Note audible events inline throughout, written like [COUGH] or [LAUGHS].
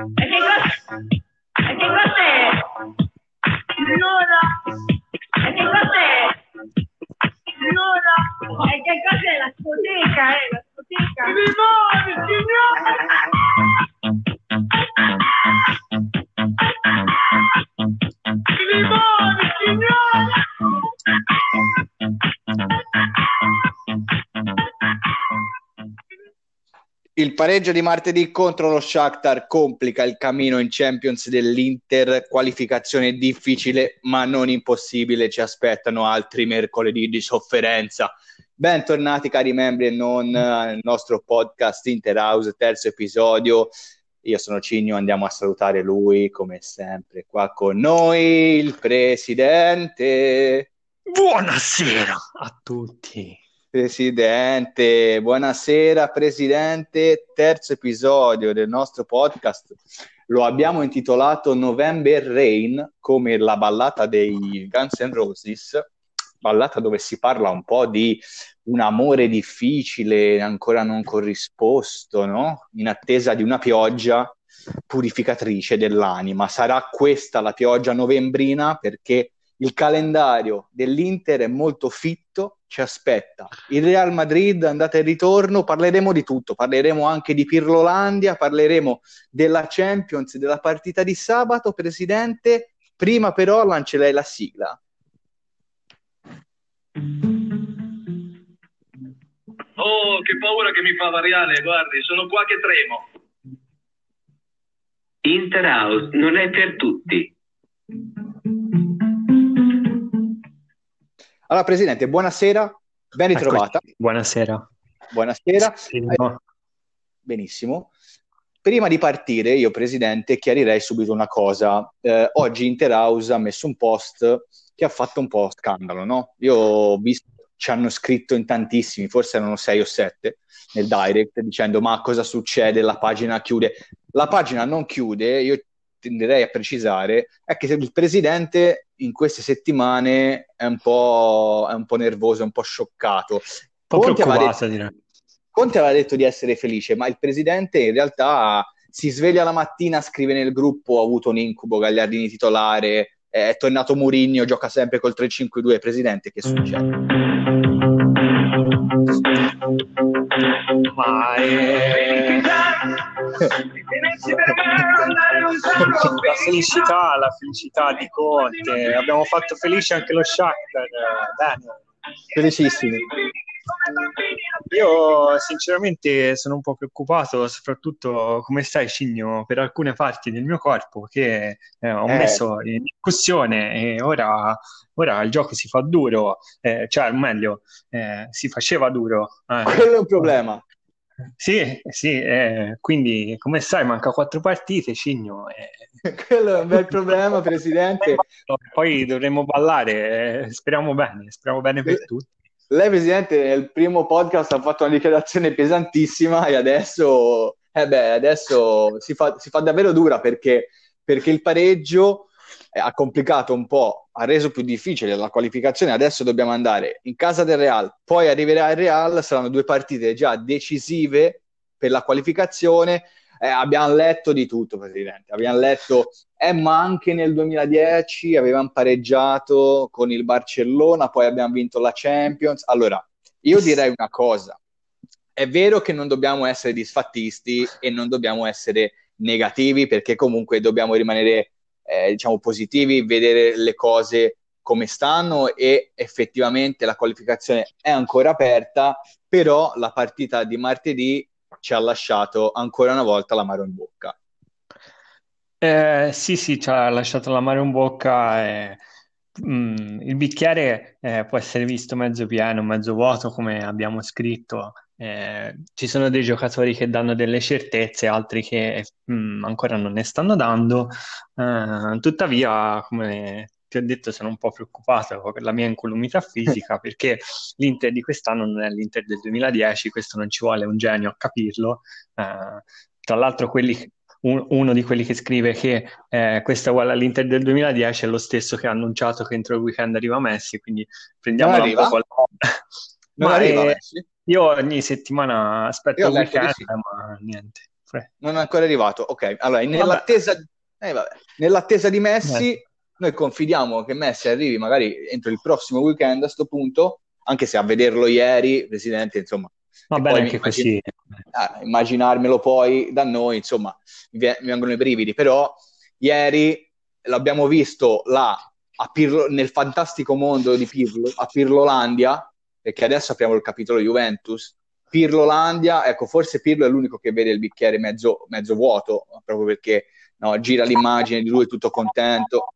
E che Il pareggio di martedì contro lo Shakhtar complica il cammino in Champions dell'Inter, qualificazione difficile ma non impossibile, ci aspettano altri mercoledì di sofferenza. Bentornati cari membri e non al nostro podcast Inter House, terzo episodio. Io sono Cigno, andiamo a salutare lui come sempre qua con noi, il presidente. Buonasera a tutti. Presidente, buonasera Presidente, terzo episodio del nostro podcast. Lo abbiamo intitolato November Rain, come la ballata dei Guns N' Roses, ballata dove si parla un po' di un amore difficile, ancora non corrisposto, no? In attesa di una pioggia purificatrice dell'anima. Sarà questa la pioggia novembrina perché il calendario dell'Inter è molto fitto, ci aspetta il Real Madrid, andata e ritorno, parleremo di tutto, parleremo anche di Pirlolandia, parleremo della Champions, della partita di sabato, Presidente. Prima però lancerei la sigla. Oh, che paura che mi fa Variale, guardi, sono qua che tremo. Interhouse non è per tutti. Allora, Presidente, buonasera, ben ritrovata. Eccoci. Buonasera. Buonasera. Sì, no. Benissimo. Prima di partire, io, Presidente, chiarirei subito una cosa. Eh, oggi Interhouse ha messo un post che ha fatto un po' scandalo, no? Io ho visto, ci hanno scritto in tantissimi, forse erano sei o sette nel direct, dicendo ma cosa succede, la pagina chiude. La pagina non chiude, io tenderei a precisare, è che il Presidente in queste settimane è un po', è un po' nervoso, è un po' scioccato. Un po' Conte aveva preoccupata, detto- direi. Conte aveva detto di essere felice, ma il presidente in realtà si sveglia la mattina, scrive nel gruppo, ha avuto un incubo, Gagliardini titolare, è tornato Mourinho, gioca sempre col 3-5-2. Presidente, che succede? Ma eh, la felicità, la felicità di Conte. Abbiamo fatto felice anche lo Shakhtar. eh, Bene. Felicissimi. Io sinceramente sono un po' preoccupato, soprattutto come stai, Cigno, per alcune parti del mio corpo che eh, ho Eh. messo in discussione e ora, ora il gioco si fa duro, eh, cioè, meglio, eh, si faceva duro. eh. Quello è un problema. Sì, sì, eh, quindi come sai, manca quattro partite, Cigno. eh. [LAUGHS] Quello è un bel problema, presidente. Poi dovremo ballare, eh, speriamo bene, speriamo bene per tutti. Lei, presidente, nel primo podcast ha fatto una dichiarazione pesantissima e adesso, eh beh, adesso si fa, si fa davvero dura perché, perché il pareggio ha complicato un po', ha reso più difficile la qualificazione. Adesso dobbiamo andare in casa del Real, poi arriverà il Real, saranno due partite già decisive per la qualificazione. Eh, abbiamo letto di tutto, Presidente. Abbiamo letto, eh, ma anche nel 2010 avevamo pareggiato con il Barcellona, poi abbiamo vinto la Champions. Allora, io direi una cosa. È vero che non dobbiamo essere disfattisti e non dobbiamo essere negativi perché comunque dobbiamo rimanere, eh, diciamo, positivi, vedere le cose come stanno e effettivamente la qualificazione è ancora aperta, però la partita di martedì ci ha lasciato ancora una volta l'amaro in bocca. Eh, sì, sì, ci ha lasciato l'amaro in bocca. e, mm, il bicchiere eh, può essere visto mezzo pieno, mezzo vuoto, come abbiamo scritto. Eh, ci sono dei giocatori che danno delle certezze, altri che mm, ancora non ne stanno dando. Eh, tuttavia, come ti ho detto, sono un po' preoccupato per la mia incolumità [LAUGHS] fisica perché l'Inter di quest'anno non è l'Inter del 2010, questo non ci vuole un genio a capirlo. Eh, tra l'altro, quelli un- uno di quelli che scrive che eh, questa è uguale all'Inter del 2010 è lo stesso che ha annunciato che entro il weekend arriva Messi, quindi prendiamola un po' la... Non arriva eh, Messi? Io ogni settimana aspetto il weekend, sì. eh, ma niente. Non è ancora arrivato. Ok, allora, nell'attesa, eh, nell'attesa di Messi, noi confidiamo che Messi arrivi magari entro il prossimo weekend a sto punto, anche se a vederlo ieri, Presidente, insomma, Va bene anche mi così. ah, immaginarmelo poi da noi, insomma, mi, vie- mi vengono i brividi, però ieri l'abbiamo visto là a Pirlo- nel fantastico mondo di Pirlo, a Pirlolandia, perché adesso apriamo il capitolo Juventus, Pirlolandia, ecco, forse Pirlo è l'unico che vede il bicchiere mezzo, mezzo vuoto, proprio perché no, gira l'immagine di lui tutto contento.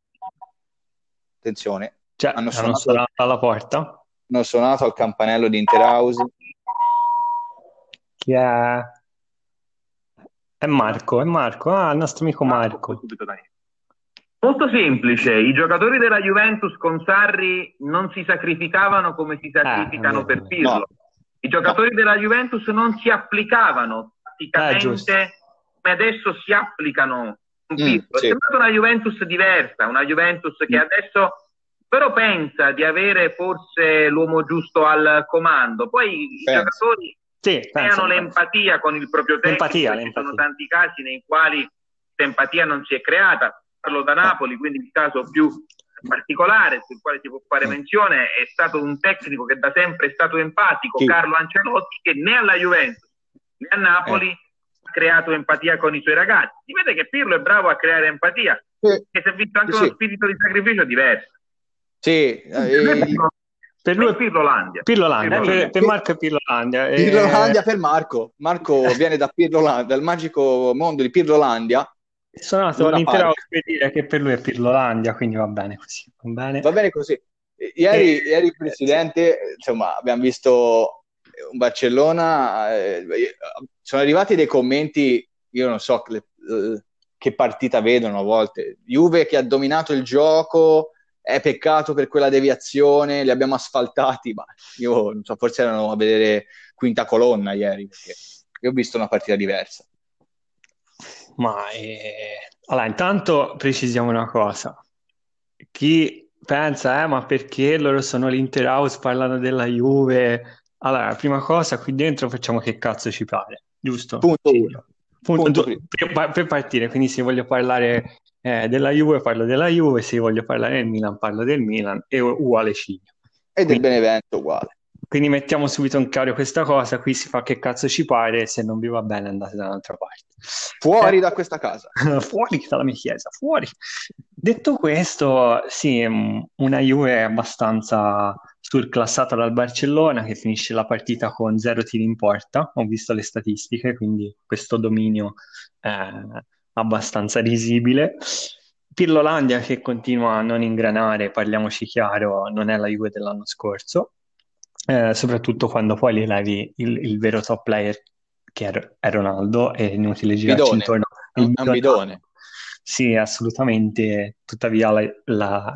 Attenzione, Cioè, Hanno hanno suonato- suonato alla porta? hanno suonato al campanello di Interhouse. Chi è? È Marco, è Marco. Ah, il nostro amico Marco. Molto semplice, i giocatori della Juventus con Sarri non si sacrificavano come si sacrificano Eh, per no. Pirlo. I giocatori della Juventus non si applicavano Eh, giusto. tatticamente come adesso si applicano Mm, sì. È sembrata una Juventus diversa, una Juventus che Mm. adesso però pensa di avere forse l'uomo giusto al comando. Poi i Pensa. giocatori Sì, creano penso. l'empatia con il proprio tecnico. L'empatia, Ci l'empatia. sono tanti casi nei quali questa empatia non si è creata. Parlo da Napoli, quindi il caso più particolare sul quale si può fare menzione è stato un tecnico che da sempre è stato empatico, Chi? Carlo Ancelotti, che né alla Juventus né a Napoli Eh. ha creato empatia con i suoi ragazzi. Si vede che Pirlo è bravo a creare empatia, Sì, che si è visto anche Sì, uno sì. spirito di sacrificio diverso. sì, eh, Per lui è Pirlolandia. Pirlolandia, per, Pirlolandia. per Marco è Pirlolandia. Eh, Pirlolandia per Marco. Marco [LAUGHS] viene da Pirlolandia, dal magico mondo di Pirlolandia. Sono andato Luna all'Inter Park. House per dire che per lui è Pirlolandia, quindi va bene così. Va bene. Va bene così. Ieri, Eh, ieri Presidente, insomma, abbiamo visto un Barcellona. eh, sono arrivati dei commenti, io non so le- eh, che partita vedono a volte. Juve che ha dominato il gioco, è peccato per quella deviazione, li abbiamo asfaltati, ma io non so, forse erano a vedere quinta colonna ieri, perché io ho visto una partita diversa. Ma eh, allora, intanto precisiamo una cosa. Chi pensa, eh, ma perché loro sono l'Inter House, parlano della Juve? Allora, prima cosa, qui dentro facciamo che cazzo ci pare, giusto? Punto uno. Punto Punto primo. per, per partire, quindi se voglio parlare eh, della Juve, parlo della Juve, se voglio parlare del Milan, parlo del Milan, e uguale cigno. E del Quindi- Benevento uguale. Quindi mettiamo subito in chiaro questa cosa, qui si fa che cazzo ci pare, se non vi va bene andate da un'altra parte. Fuori Eh, da questa casa. [LAUGHS] fuori dalla mia chiesa, fuori. Detto questo, sì, mm, una Juve abbastanza surclassata dal Barcellona che finisce la partita con zero tiri in porta, ho visto le statistiche, quindi questo dominio è abbastanza risibile. Pirlolandia che continua a non ingranare, parliamoci chiaro, non è la Juve dell'anno scorso, eh, soprattutto quando poi li levi il, il vero top player che è, Ronaldo, è inutile girarci Bidone. intorno. Il un bidone. Sì, assolutamente. Tuttavia, la, la-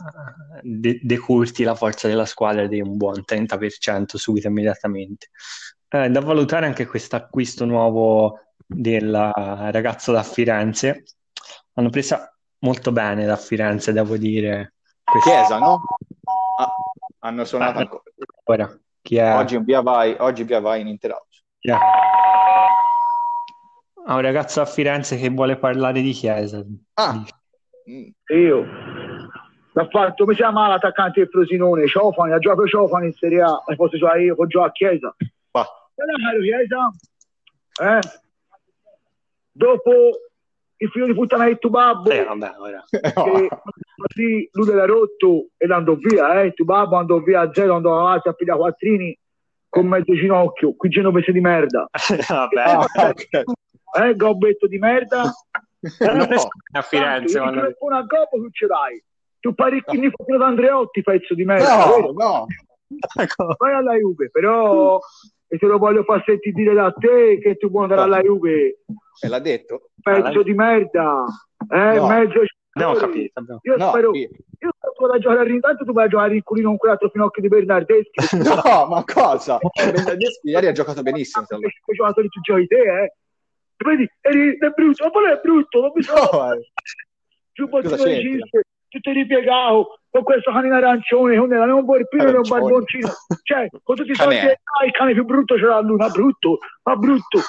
de- decurti la forza della squadra di un buon 30% subito immediatamente. Eh, da valutare anche questo acquisto nuovo del ragazzo da Firenze. Hanno presa molto bene da Firenze, devo dire. Questa- Chiesa, no? Ah, hanno suonato Ah, ancora. È? Oggi un via vai, oggi via vai in Interhouse. chi è? Ah, un ragazzo a Firenze che vuole parlare di Chiesa. Ah, mm, Io. L'ha fatto, si chiama l'attaccante del Frosinone? Ciofani, ha giocato Ciofani in Serie A, e posso giocare io, con giocare a Chiesa. va. Chiesa, eh? Dopo il figlio di puttana di tuo babbo, Eh, vabbè, ora. che [LAUGHS] così lui l'ha rotto e andò via, eh? Tuo babbo andò via a zero, andò avanti a pigliare quattrini con mezzo ginocchio, qui genovese di merda. [LAUGHS] Vabbè, Ah, ok. Eh, gobbetto di merda. non No. [LAUGHS] a Firenze, Tanto, quando- il telefono a gobbo tu ce l'hai. Tu pari chi ne fa Andreotti, pezzo di merda. No, vero? no. vai alla Juve, però e te lo voglio far sentire dire da te che tu puoi andare alla Juve, Me l'ha detto? pezzo di merda, eh, No. mezzo Abbiamo capito. abbiamo- Io No, spero, io tu vai a giocare a intanto tu vai a giocare il culino con quell'altro finocchio di Bernardeschi, [LAUGHS] No, ma cosa? Bernardeschi ieri ha giocato benissimo. quei giocatori tu giochi te, eh. Vedi, eri è brutto, ma poi è brutto, non mi so, No, eh. giubbottino Cosa di c'entra? Cinque, tutto ripiegato, con questo cane in arancione, con la non vuoi più un barboncino. Cioè, con tutti i soldi, è. ah, il cane più brutto c'era lui, ma brutto, ma brutto. [LAUGHS]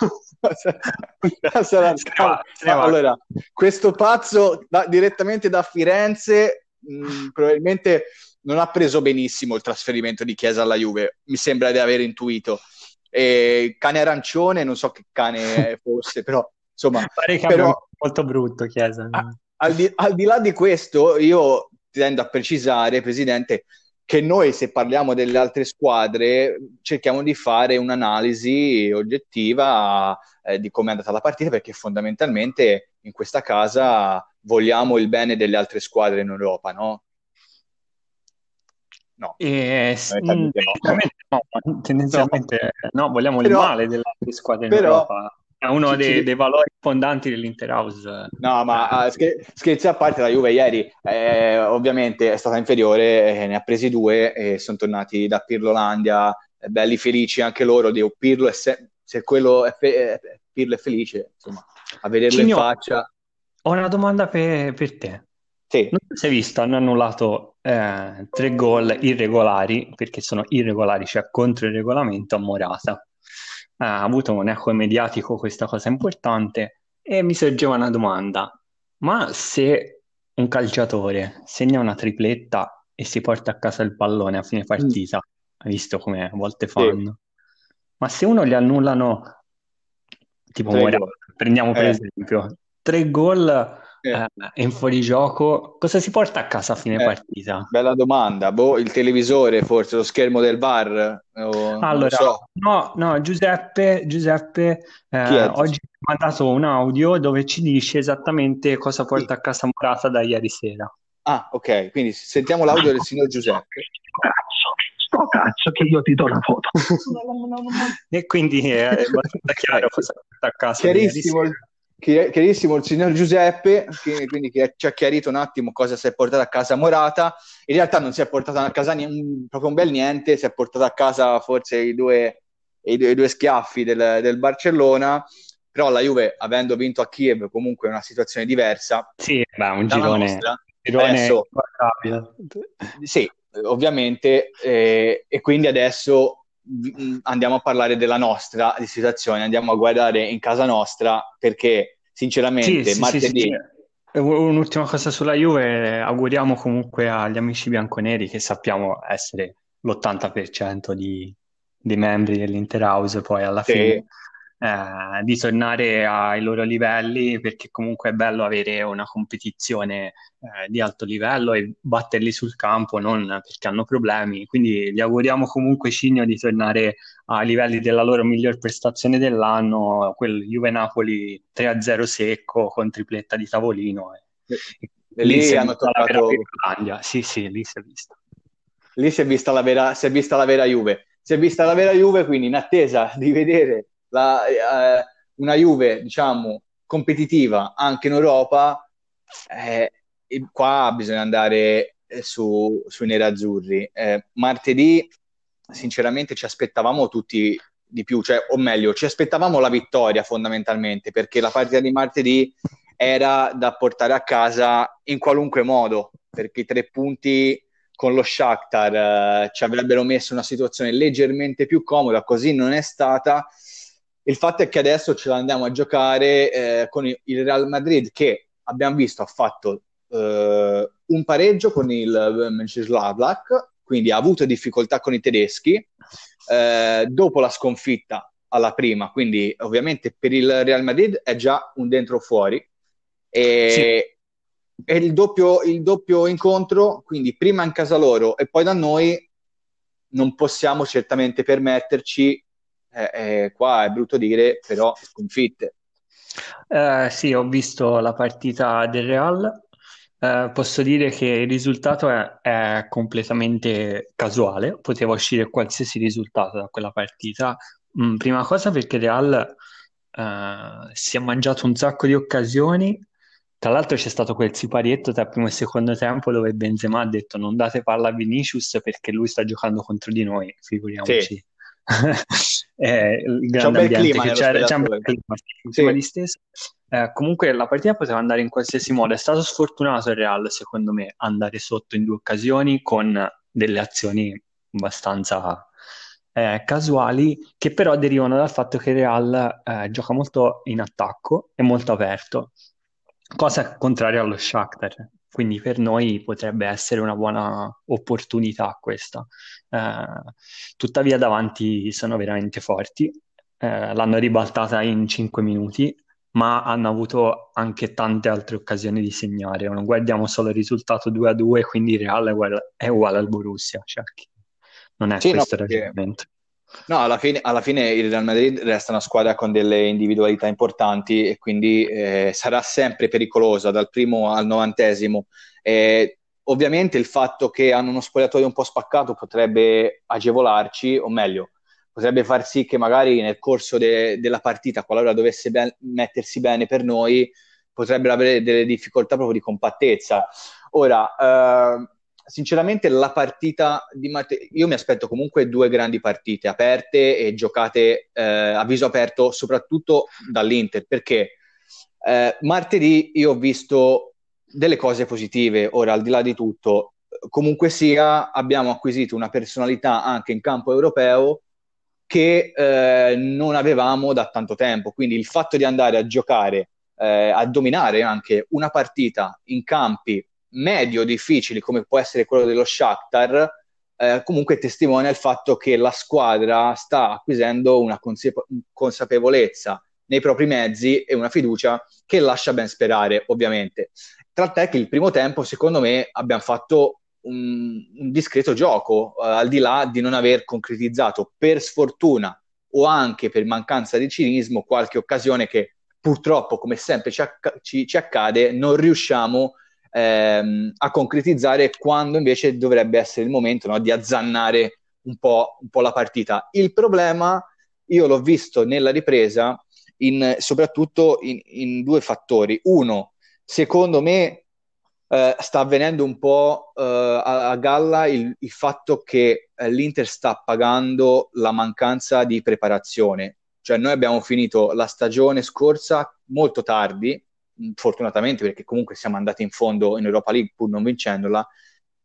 Va. Allora, questo pazzo da- direttamente da Firenze mh, probabilmente non ha preso benissimo il trasferimento di Chiesa alla Juve, mi sembra di aver intuito. E cane arancione, non so che cane [LAUGHS] fosse, però insomma, Pare che però- molto brutto Chiesa. Ah, al di, al di là di questo, io tendo a precisare, Presidente, che noi se parliamo delle altre squadre cerchiamo di fare un'analisi oggettiva eh, di come è andata la partita, perché fondamentalmente in questa casa vogliamo il bene delle altre squadre in Europa, no? No. E, Fondamentalmente no. tendenzialmente no, tendenzialmente no, vogliamo Però- il male delle altre squadre in però- Europa. È uno dei, dei valori fondanti dell'Interhouse. No, ma ah, scher- scherzi a parte, la Juve ieri eh, ovviamente è stata inferiore, eh, ne ha presi due e sono tornati da Pirlolandia, eh, belli felici anche loro. Dio, Pirlo è se, se quello è fe- eh, Pirlo è felice, insomma, a vederlo in Cigno, faccia. Ho una domanda per, per te. Sì, Non se hai visto, hanno annullato eh, tre gol irregolari, perché sono irregolari, cioè contro il regolamento a Morata. Ha avuto un eco mediatico questa cosa importante e mi sorgeva una domanda. Ma se un calciatore segna una tripletta e si porta a casa il pallone a fine partita, hai visto come a volte fanno? Ma se uno gli annullano, tipo Morata, prendiamo per Eh. esempio, tre gol Eh. eh, in fuorigioco, cosa si porta a casa a fine Eh. partita? bella domanda. Boh, il televisore, forse lo schermo del VAR, o non lo Allora, so. no, no, Giuseppe, Giuseppe eh, Chi è? oggi mi ha mandato un audio dove ci dice esattamente cosa porta a casa Morata da ieri sera. Ah, ok, quindi sentiamo l'audio del signor Giuseppe. Cazzo, sto cazzo che io ti do la foto. [LAUGHS] E quindi è abbastanza chiaro cosa porta a casa ieri Chiarissimo, sera. Chi- chiarissimo il signor Giuseppe, che- quindi che ci ha chiarito un attimo cosa si è portato a casa Morata. In realtà non si è portato a casa un- proprio un bel niente, si è portato a casa forse i due, i due, i due schiaffi del, del Barcellona, però la Juve, avendo vinto a Kiev, comunque è una situazione diversa Sì, beh, un girone, nostra. girone Adesso-. Sì, ovviamente, eh, e quindi adesso andiamo a parlare della nostra di situazione, andiamo a guardare in casa nostra perché sinceramente Sì, martedì sì, sì. Un'ultima cosa sulla Juve, auguriamo comunque agli amici bianconeri che sappiamo essere l'80% di, di membri dell'Interhouse poi alla fine eh, di tornare ai loro livelli perché comunque è bello avere una competizione eh, di alto livello e batterli sul campo non perché hanno problemi. Quindi gli auguriamo comunque Cigno di tornare ai livelli della loro miglior prestazione dell'anno, quel Juve-Napoli 3-0 secco con tripletta di tavolino. E, E lì è hanno la toccato- Finlandia. Sì, sì, lì si è vista. lì si è vista la vera, si è vista la vera Juve. Si è vista la vera Juve, quindi in attesa di vedere la, eh, una Juve, diciamo, competitiva anche in Europa, eh, qua bisogna andare eh, su, sui nerazzurri. Eh, martedì, sinceramente, ci aspettavamo tutti di più, cioè, o meglio, ci aspettavamo la vittoria fondamentalmente, perché la partita di martedì era da portare a casa in qualunque modo, perché i tre punti con lo Shakhtar eh, ci avrebbero messo una situazione leggermente più comoda, così non è stata. Il fatto è che adesso ce la andiamo a giocare eh, con il Real Madrid che abbiamo visto ha fatto eh, un pareggio con il Mönchengladbach, quindi ha avuto difficoltà con i tedeschi eh, dopo la sconfitta alla prima, quindi ovviamente per il Real Madrid è già un dentro fuori e, Sì. e il doppio, il doppio incontro, quindi prima in casa loro e poi da noi non possiamo certamente permetterci, eh, eh, qua è brutto dire, però sconfitte. Eh, sì, ho visto la partita del Real. Eh, posso dire che il risultato è, è completamente casuale, poteva uscire qualsiasi risultato da quella partita. Mm, prima cosa perché il Real eh, si è mangiato un sacco di occasioni. Tra l'altro c'è stato quel siparietto tra primo e secondo tempo dove Benzema ha detto non date palla a Vinicius perché lui sta giocando contro di noi, figuriamoci. [LAUGHS] Eh, il C'è un grande bel ambiente clima c'era, c'è un bel clima, sì, clima Sì. disteso. Eh, comunque la partita poteva andare in qualsiasi modo. È stato sfortunato il Real, secondo me, andare sotto in due occasioni con delle azioni abbastanza eh, casuali che però derivano dal fatto che il Real eh, gioca molto in attacco e molto aperto, cosa contraria allo Shakhtar. Quindi per noi potrebbe essere una buona opportunità questa. Eh, tuttavia davanti sono veramente forti, eh, l'hanno ribaltata in 5 minuti, ma hanno avuto anche tante altre occasioni di segnare. Non guardiamo solo il risultato 2 a 2, quindi il Real è uguale, al Borussia. Cioè, non è Sì, no, questo il perché ragionamento. no, alla fine, alla fine il Real Madrid resta una squadra con delle individualità importanti e quindi eh, sarà sempre pericolosa dal primo al novantesimo. Eh, ovviamente il fatto che hanno uno spogliatoio un po' spaccato potrebbe agevolarci, o meglio, potrebbe far sì che magari nel corso de- della partita, qualora dovesse ben- mettersi bene per noi, potrebbero avere delle difficoltà proprio di compattezza. Ora, eh, sinceramente, la partita di Matteo, io mi aspetto comunque due grandi partite aperte e giocate eh, a viso aperto, soprattutto dall'Inter, perché eh, martedì io ho visto delle cose positive. Ora, al di là di tutto, comunque sia, abbiamo acquisito una personalità anche in campo europeo che eh, non avevamo da tanto tempo. Quindi il fatto di andare a giocare, eh, a dominare anche una partita in campi medio difficili come può essere quello dello Shakhtar, eh, comunque testimonia il fatto che la squadra sta acquisendo una conse- consapevolezza nei propri mezzi e una fiducia che lascia ben sperare, ovviamente. Tant'è che il primo tempo, secondo me, abbiamo fatto un, un discreto gioco, eh, al di là di non aver concretizzato per sfortuna o anche per mancanza di cinismo qualche occasione che purtroppo, come sempre ci, acc- ci, ci accade, non riusciamo ehm, a concretizzare quando invece dovrebbe essere il momento no, di azzannare un po', un po' la partita. Il problema, io l'ho visto nella ripresa, in, soprattutto in, in due fattori. Uno, secondo me eh, sta avvenendo un po' eh, a, a, galla il, il fatto che eh, l'Inter sta pagando la mancanza di preparazione. Cioè noi abbiamo finito la stagione scorsa molto tardi, fortunatamente perché comunque siamo andati in fondo in Europa League pur non vincendola.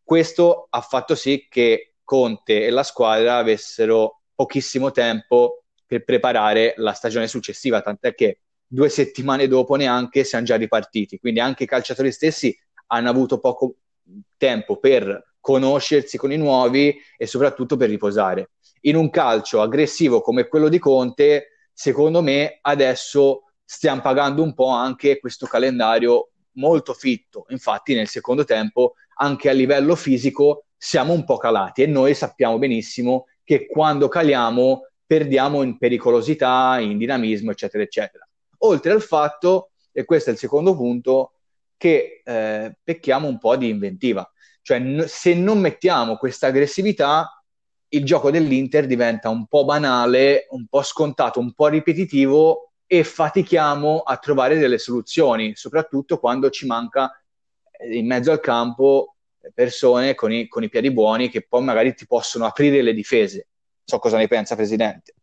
Questo ha fatto sì che Conte e la squadra avessero pochissimo tempo per preparare la stagione successiva, tant'è che due settimane dopo neanche siamo già ripartiti, quindi anche i calciatori stessi hanno avuto poco tempo per conoscersi con i nuovi e soprattutto per riposare. In un calcio aggressivo come quello di Conte, secondo me adesso stiamo pagando un po' anche questo calendario molto fitto. Infatti nel secondo tempo anche a livello fisico siamo un po' calati e noi sappiamo benissimo che quando caliamo perdiamo in pericolosità, in dinamismo, eccetera, eccetera. Oltre al fatto, e questo è il secondo punto, che eh, pecchiamo un po' di inventiva. Cioè, n- se non mettiamo questa aggressività, il gioco dell'Inter diventa un po' banale, un po' scontato, un po' ripetitivo e fatichiamo a trovare delle soluzioni, soprattutto quando ci manca eh, in mezzo al campo persone con i, con i piedi buoni che poi magari ti possono aprire le difese. So cosa ne pensa, Presidente.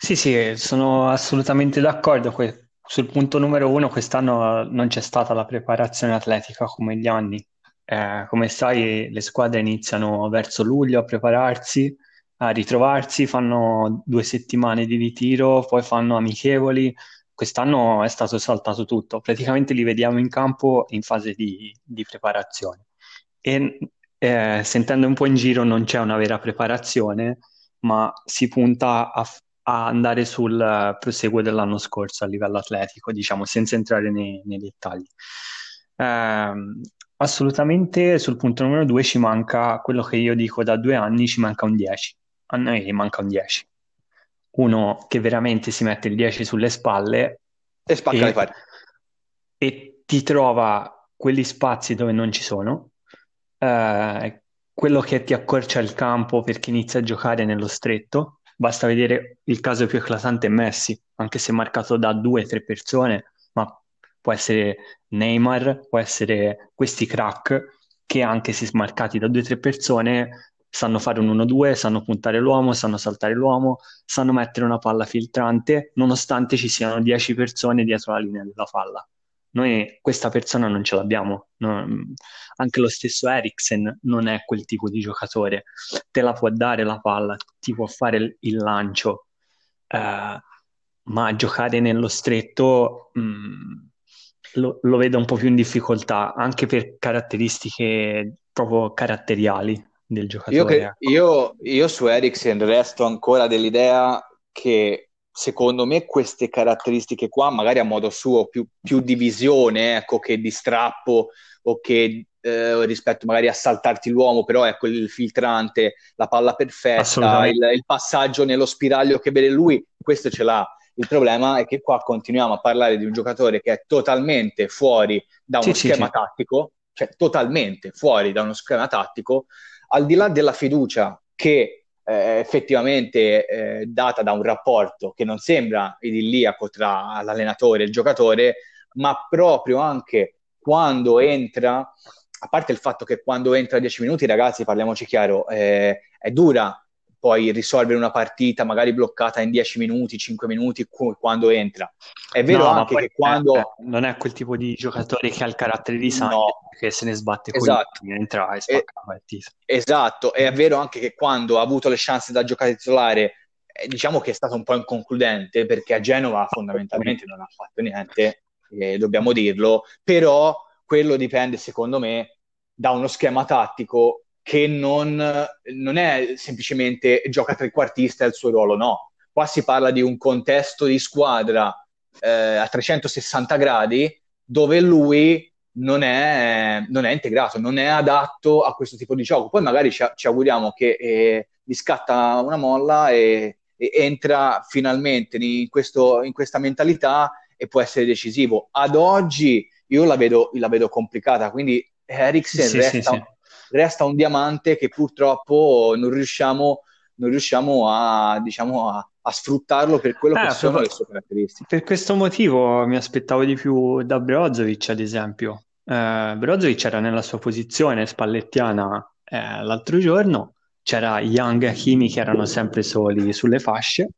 Sì, sì, sono assolutamente d'accordo. Que- sul punto numero uno, quest'anno non c'è stata la preparazione atletica come gli anni. Eh, come sai, le squadre iniziano verso luglio a prepararsi, a ritrovarsi, fanno due settimane di ritiro, poi fanno amichevoli. Quest'anno è stato saltato tutto, praticamente li vediamo in campo in fase di, di preparazione. E eh, sentendo un po' in giro non c'è una vera preparazione, ma si punta a, a andare sul proseguo dell'anno scorso a livello atletico, diciamo, senza entrare nei, nei dettagli. Eh, assolutamente sul punto numero due ci manca quello che io dico da due anni, ci manca un 10. A noi manca un 10. Uno che veramente si mette il 10 sulle spalle e spacca e, le pari. E ti trova quegli spazi dove non ci sono eh, quello che ti accorcia il campo perché inizia a giocare nello stretto. Basta vedere il caso più eclatante è Messi, anche se marcato da due o tre persone, ma può essere Neymar, può essere questi crack che anche se smarcati da due o tre persone sanno fare un 1-2, sanno puntare l'uomo, sanno saltare l'uomo, sanno mettere una palla filtrante, nonostante ci siano 10 persone dietro la linea della palla. Noi questa persona non ce l'abbiamo, non- anche lo stesso Eriksen non è quel tipo di giocatore, te la può dare la palla, ti può fare il, lancio, eh, ma giocare nello stretto mh, lo, lo vedo un po' più in difficoltà, anche per caratteristiche proprio caratteriali del Io, giocatore. cre- ecco. io- io su Eriksen resto ancora dell'idea che secondo me queste caratteristiche qua, magari a modo suo, più, più di visione, ecco, che di strappo o che eh, rispetto magari a saltarti l'uomo, però ecco il filtrante, la palla perfetta, il, il passaggio nello spiraglio che vede lui, questo ce l'ha. Il problema è che qua continuiamo a parlare di un giocatore che è totalmente fuori da uno sì, schema sì. tattico, cioè totalmente fuori da uno schema tattico, al di là della fiducia che eh, effettivamente eh, data da un rapporto che non sembra idilliaco tra l'allenatore e il giocatore, ma proprio anche quando entra, a parte il fatto che quando entra 10 minuti, ragazzi, parliamoci chiaro, eh, è dura poi risolvere una partita magari bloccata in 10 minuti, 5 minuti come quando entra. È vero No, anche che quando... eh, non è quel tipo di giocatore che ha il carattere di Sanchez No, che se ne sbatte con esatto. lui, entra e E- spacca la partita. Esatto, è vero anche che quando ha avuto le chance da giocare titolare, eh, diciamo che è stato un po' inconcludente perché a Genova fondamentalmente non ha fatto niente, eh, dobbiamo dirlo, però quello dipende secondo me da uno schema tattico che non, non è semplicemente gioca trequartista e il suo ruolo, no. Qua si parla di un contesto di squadra eh, a 360 gradi dove lui non è, non è integrato, non è adatto a questo tipo di gioco. Poi magari ci, ci auguriamo che eh, gli scatta una molla e, e entra finalmente in, questo, in questa mentalità e può essere decisivo. Ad oggi io la vedo, la vedo complicata, quindi Eriksen Sì, sì, resta, sì. Resta un diamante che purtroppo non riusciamo, non riusciamo a, diciamo, a, a sfruttarlo per quello che Eh, sono le sue caratteristiche. Per questo motivo mi aspettavo di più da Brozovic, ad esempio. Eh, Brozovic era nella sua posizione spallettiana eh, l'altro giorno, c'era Young e Hakimi che erano sempre soli sulle fasce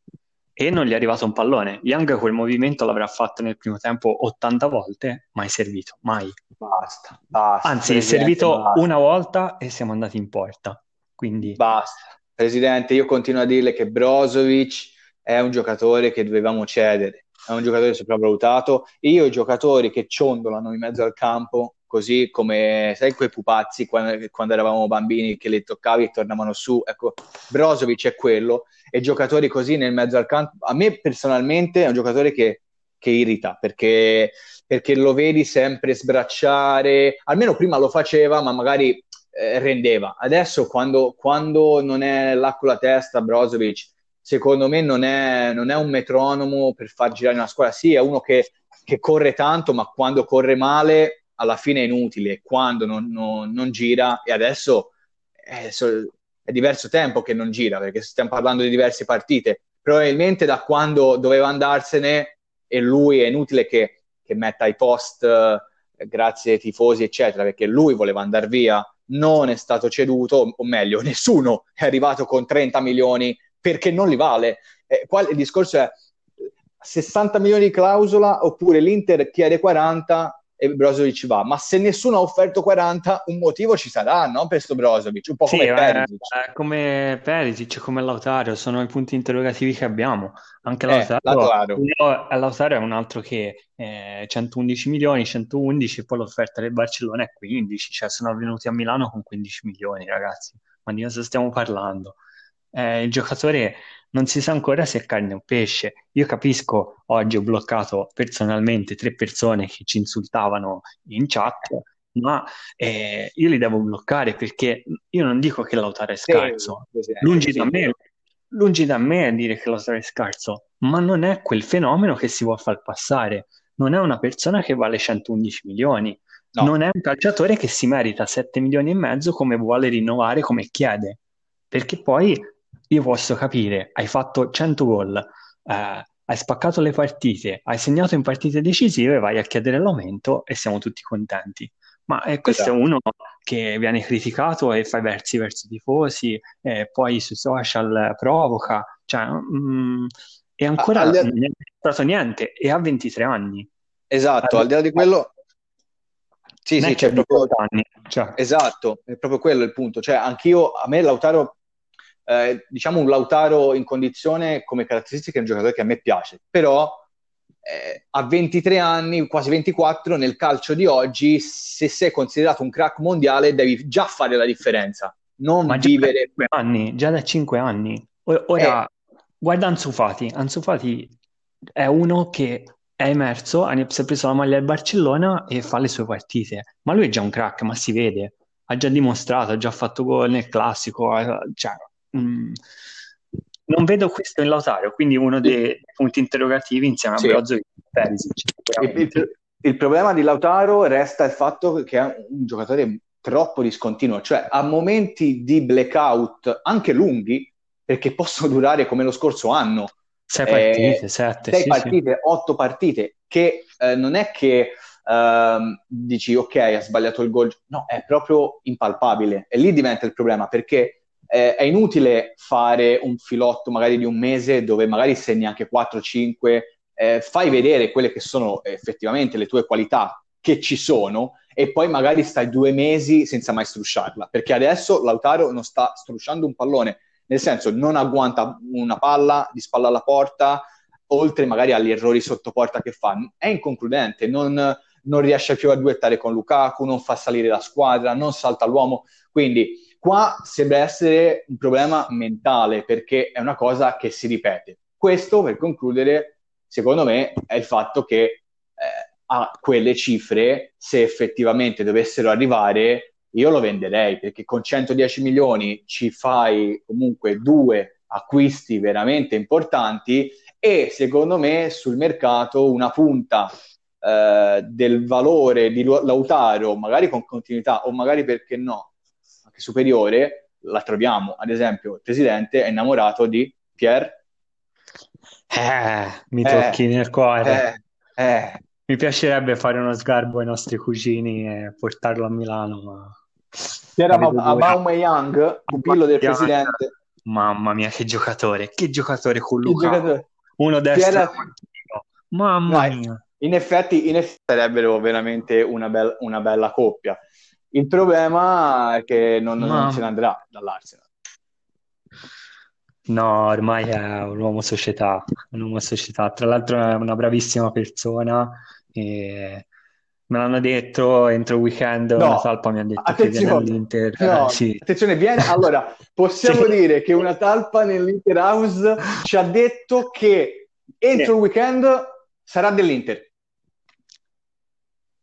e non gli è arrivato un pallone. Young quel movimento l'avrà fatto nel primo tempo 80 volte, mai servito, mai. Basta, basta. Anzi, è servito basta. una volta e siamo andati in porta. Quindi Basta. Presidente, io continuo a dirle che Brozovic è un giocatore che dovevamo cedere, è un giocatore sopravvalutato. Io i giocatori che ciondolano in mezzo al campo, così come, sai, quei pupazzi quando, quando eravamo bambini che li toccavi e tornavano su, ecco, Brozovic è quello, e giocatori così nel mezzo al campo, a me personalmente è un giocatore che, che irrita, perché, perché lo vedi sempre sbracciare, almeno prima lo faceva, ma magari eh, rendeva. Adesso quando, quando non è con la testa Brozovic, secondo me non è, non è un metronomo per far girare una squadra. Sì, è uno che, che corre tanto, ma quando corre male alla fine è inutile. Quando non, non, non gira, e adesso è, è diverso tempo che non gira, perché stiamo parlando di diverse partite. Probabilmente da quando doveva andarsene e lui è inutile che, che metta i post eh, grazie ai tifosi, eccetera, perché lui voleva andare via, non è stato ceduto, o meglio, [LAUGHS] nessuno è arrivato con 30 milioni perché non li vale. Eh, qua il discorso è 60 milioni di clausola oppure l'Inter chiede 40 e Brozovic va, ma se nessuno ha offerto 40 un motivo ci sarà, no? Per sto Brozovic, un po' Sì, come eh, Perisic. eh, come Perisic, come Lautaro, sono i punti interrogativi che abbiamo. Anche Eh, Lautaro, Lautaro. io- eh, Lautaro è un altro che eh, 111 milioni, 111, e poi l'offerta del Barcellona è 15, cioè sono venuti a Milano con 15 milioni, ragazzi. Ma di cosa stiamo parlando? Eh, il giocatore non si sa ancora se è carne o pesce. Io capisco, oggi ho bloccato personalmente tre persone che ci insultavano in chat, ma eh, io li devo bloccare perché io non dico che Lautaro è scarso, lungi sì. da me, lungi da me dire che Lautaro è scarso, ma non è quel fenomeno che si vuole far passare. Non è una persona che vale 111 milioni, No. non è un calciatore che si merita 7 milioni e mezzo come vuole rinnovare, come chiede. Perché poi io posso capire, hai fatto 100 gol, eh, hai spaccato le partite, hai segnato in partite decisive, vai a chiedere l'aumento e siamo tutti contenti. Ma eh, questo Esatto. è uno che viene criticato e fa i versi verso i tifosi, e poi sui social provoca, cioè, mm, e ancora là- non è stato niente, e ha 23 anni. Esatto, al di là di quello... Sì, sì, è che ha proprio- 18 anni, cioè, Esatto, è proprio quello il punto. Cioè, anch'io, a me Lautaro, eh, diciamo un Lautaro in condizione come caratteristiche è un giocatore che a me piace, però eh, a 23 anni, quasi 24, nel calcio di oggi, se sei considerato un crack mondiale, devi già fare la differenza, non ma già da vivere... 5 anni, già da 5 anni. Ora, guarda Ansu Fati, Ansu Fati è uno che è emerso, ha si è preso la maglia del Barcellona e fa le sue partite, ma lui è già un crack, ma si vede, ha già dimostrato, ha già fatto gol nel classico, eh, cioè, mm, non vedo questo in Lautaro, quindi uno dei punti interrogativi insieme a Sì. Brozovic e Perisic, Il, problema di Lautaro resta il fatto che è un giocatore troppo discontinuo, cioè a momenti di blackout anche lunghi, perché possono [LAUGHS] durare come lo scorso anno, Sei eh, partite, sette, sei sì, sì. partite, otto partite, che eh, non è che ehm, dici ok, ha sbagliato il gol, no, è proprio impalpabile. E lì diventa il problema perché eh, è inutile fare un filotto magari di un mese dove magari segni anche 4-5, eh, fai vedere quelle che sono effettivamente le tue qualità che ci sono e poi magari stai due mesi senza mai strusciarla, perché adesso Lautaro non sta strusciando un pallone, nel senso non agguanta una palla di spalla alla porta, oltre magari agli errori sotto porta che fa, è inconcludente, non, non riesce più a duettare con Lukaku, non fa salire la squadra, non salta l'uomo, quindi qua sembra essere un problema mentale perché è una cosa che si ripete. Questo, per concludere, secondo me, è il fatto che eh, a quelle cifre, se effettivamente dovessero arrivare, io lo venderei perché con 110 milioni ci fai comunque due acquisti veramente importanti e secondo me sul mercato una punta eh, del valore di Lautaro, magari con continuità o magari perché no, superiore, la troviamo. Ad esempio, il presidente è innamorato di Pierre. Eh, mi Eh, tocchi nel cuore. Eh, eh, Mi piacerebbe fare uno sgarbo ai nostri cugini e portarlo a Milano, ma dura. Aubameyang, pupillo del presidente. Mamma mia, che giocatore! Che giocatore con Lukaku! giocatore- Uno destro manchino. Mamma No, mia! In effetti, in effetti sarebbero veramente una, bel- una bella coppia. Il problema è che non, non Mamma. se ne andrà dall'Arsenal. No, ormai è un uomo società, un uomo società. Tra l'altro è una bravissima persona e me l'hanno detto entro il weekend No, una talpa mi ha detto che viene all'Inter. no, Eh, sì. attenzione, viene. Allora, possiamo [LAUGHS] Sì. dire che una talpa nell'Inter House ci ha detto che entro Sì. il weekend sarà dell'Inter.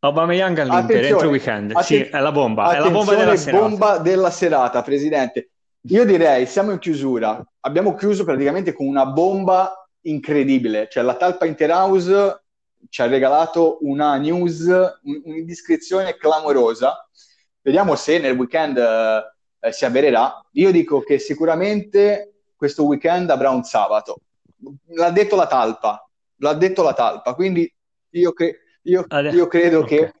Aubameyang all'Inter entro weekend. Sì, è la bomba, è la bomba della serata. bomba della serata, presidente. Io direi, siamo in chiusura. Abbiamo chiuso praticamente con una bomba incredibile. Cioè, la talpa Interhouse ci ha regalato una news, un- un'indiscrezione clamorosa. Vediamo se nel weekend eh, eh, si avvererà. Io dico che sicuramente questo weekend avrà un sabato. L'ha detto la talpa, l'ha detto la talpa. Quindi io, cre- io- io credo ok. che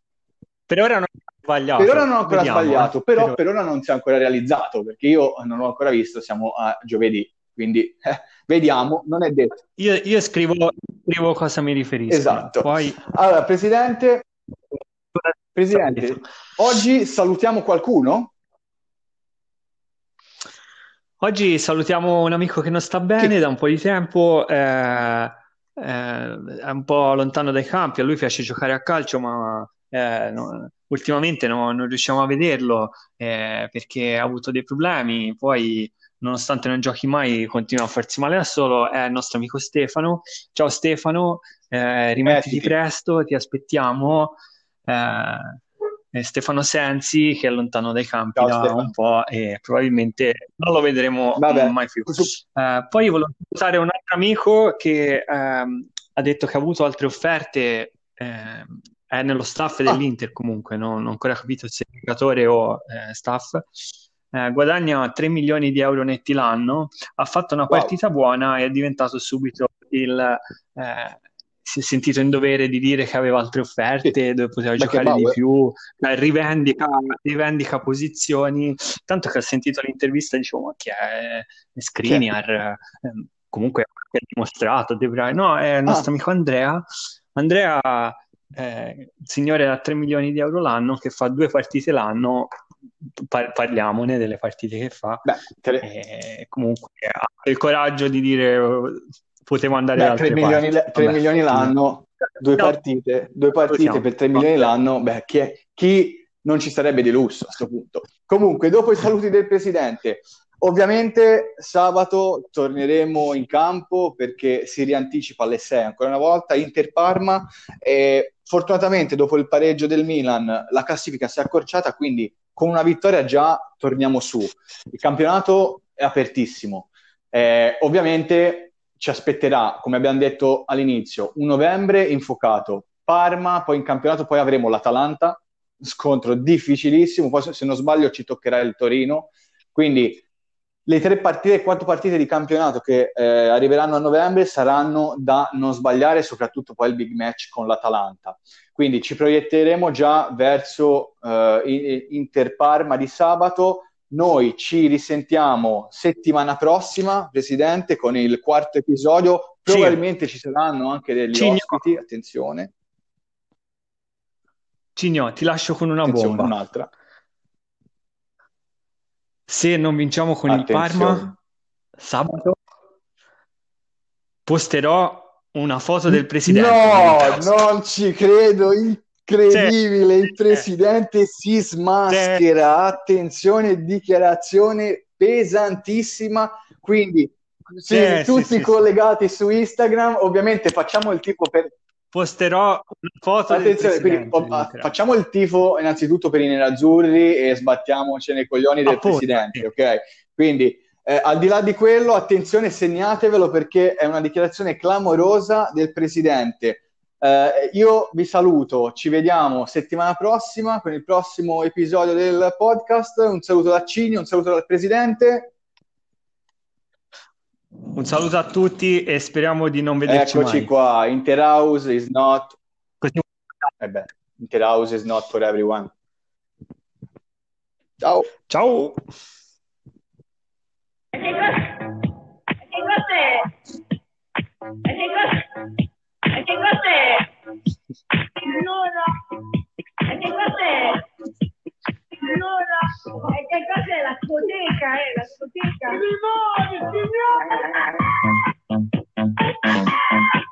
Per ora non ho sbagliato. per ora non ho ancora Vediamo, sbagliato, eh. però Per per ora non si è ancora realizzato, perché io non l'ho ancora visto, siamo a giovedì, quindi eh, vediamo, non è detto. Io, io scrivo, scrivo cosa mi riferisco. Esatto. Poi Allora, Presidente, Presidente, oggi salutiamo qualcuno? Oggi salutiamo un amico che non sta bene Chi? da un po' di tempo, eh, è un po' lontano dai campi, a lui piace giocare a calcio, ma eh, no- ultimamente no- non riusciamo a vederlo eh, perché ha avuto dei problemi, poi nonostante non giochi mai continua a farsi male da solo, è il nostro amico Stefano. Ciao Stefano, eh, rimettiti Mettiti. presto, ti aspettiamo. Eh, eh, Stefano Sensi che è lontano dai campi Ciao, da Stefano. un po' e probabilmente non lo vedremo Vabbè, mai più. Eh, poi volevo salutare un altro amico che ehm, ha detto che ha avuto altre offerte, ehm, è nello staff Ah. dell'Inter comunque, non, non ho ancora capito se è giocatore o eh, staff. Eh, guadagna 3 milioni di euro netti l'anno, ha fatto una Wow. partita buona e è diventato subito il, eh, si è sentito in dovere di dire che aveva altre offerte dove poteva giocare di più, eh, rivendica, rivendica, posizioni, tanto che ha sentito l'intervista e dicevo ma chi è Skriniar? Eh, comunque ha dimostrato, Debray. no, è il nostro ah. amico Andrea. Andrea, eh, signore da 3 milioni di euro l'anno, che fa due partite l'anno, par- parliamone delle partite che fa. Beh, tre... e comunque ha il coraggio di dire potevo andare beh, 3 milioni, 3 milioni l'anno, due no. partite, due partite per 3 milioni l'anno, beh, chi, è, chi non ci sarebbe di lusso a questo punto. Comunque, dopo i saluti del presidente, Ovviamente sabato torneremo in campo perché si rianticipa alle 6 ancora una volta Inter Parma e fortunatamente dopo il pareggio del Milan la classifica si è accorciata quindi con una vittoria già torniamo su. Il campionato è apertissimo. Eh, ovviamente ci aspetterà, come abbiamo detto all'inizio, un novembre infuocato. Parma, poi in campionato poi avremo l'Atalanta, scontro difficilissimo, poi se non sbaglio ci toccherà il Torino. Quindi le tre partite, quattro partite di campionato che eh, arriveranno a novembre saranno da non sbagliare, soprattutto poi il big match con l'Atalanta. Quindi ci proietteremo già verso eh, Inter Parma di sabato. Noi ci risentiamo settimana prossima, Presidente, con il quarto episodio. Probabilmente sì. ci saranno anche degli Cigno. ospiti, attenzione. Cigno, ti lascio con una attenzione, bomba. Un'altra se non vinciamo con Attenzione. il Parma sabato posterò una foto del presidente. No, non ci credo, incredibile, il presidente si smaschera, attenzione, dichiarazione pesantissima, quindi sì, tutti sì, collegati su Instagram, ovviamente facciamo il tipo per posterò una foto Attenzione, quindi, facciamo il tifo innanzitutto per i nerazzurri e sbattiamoci nei coglioni del Appunto. presidente, ok? Quindi eh, al di là di quello, attenzione, segnatevelo perché è una dichiarazione clamorosa del presidente. Eh, io vi saluto, ci vediamo settimana prossima con il prossimo episodio del podcast. Un saluto da Cini, un saluto dal presidente. Un saluto a tutti e speriamo di non vederci Eccoci mai. qua, Interhouse is not... Eh beh, Interhouse is not for everyone. Ciao. Ciao. E che cos'è? E che cos'è? E che cos'è? Allora, e che cos'è? Allora, e che cos'è la scoteca, eh? La scoteca. I limoni, signore! [LAUGHS]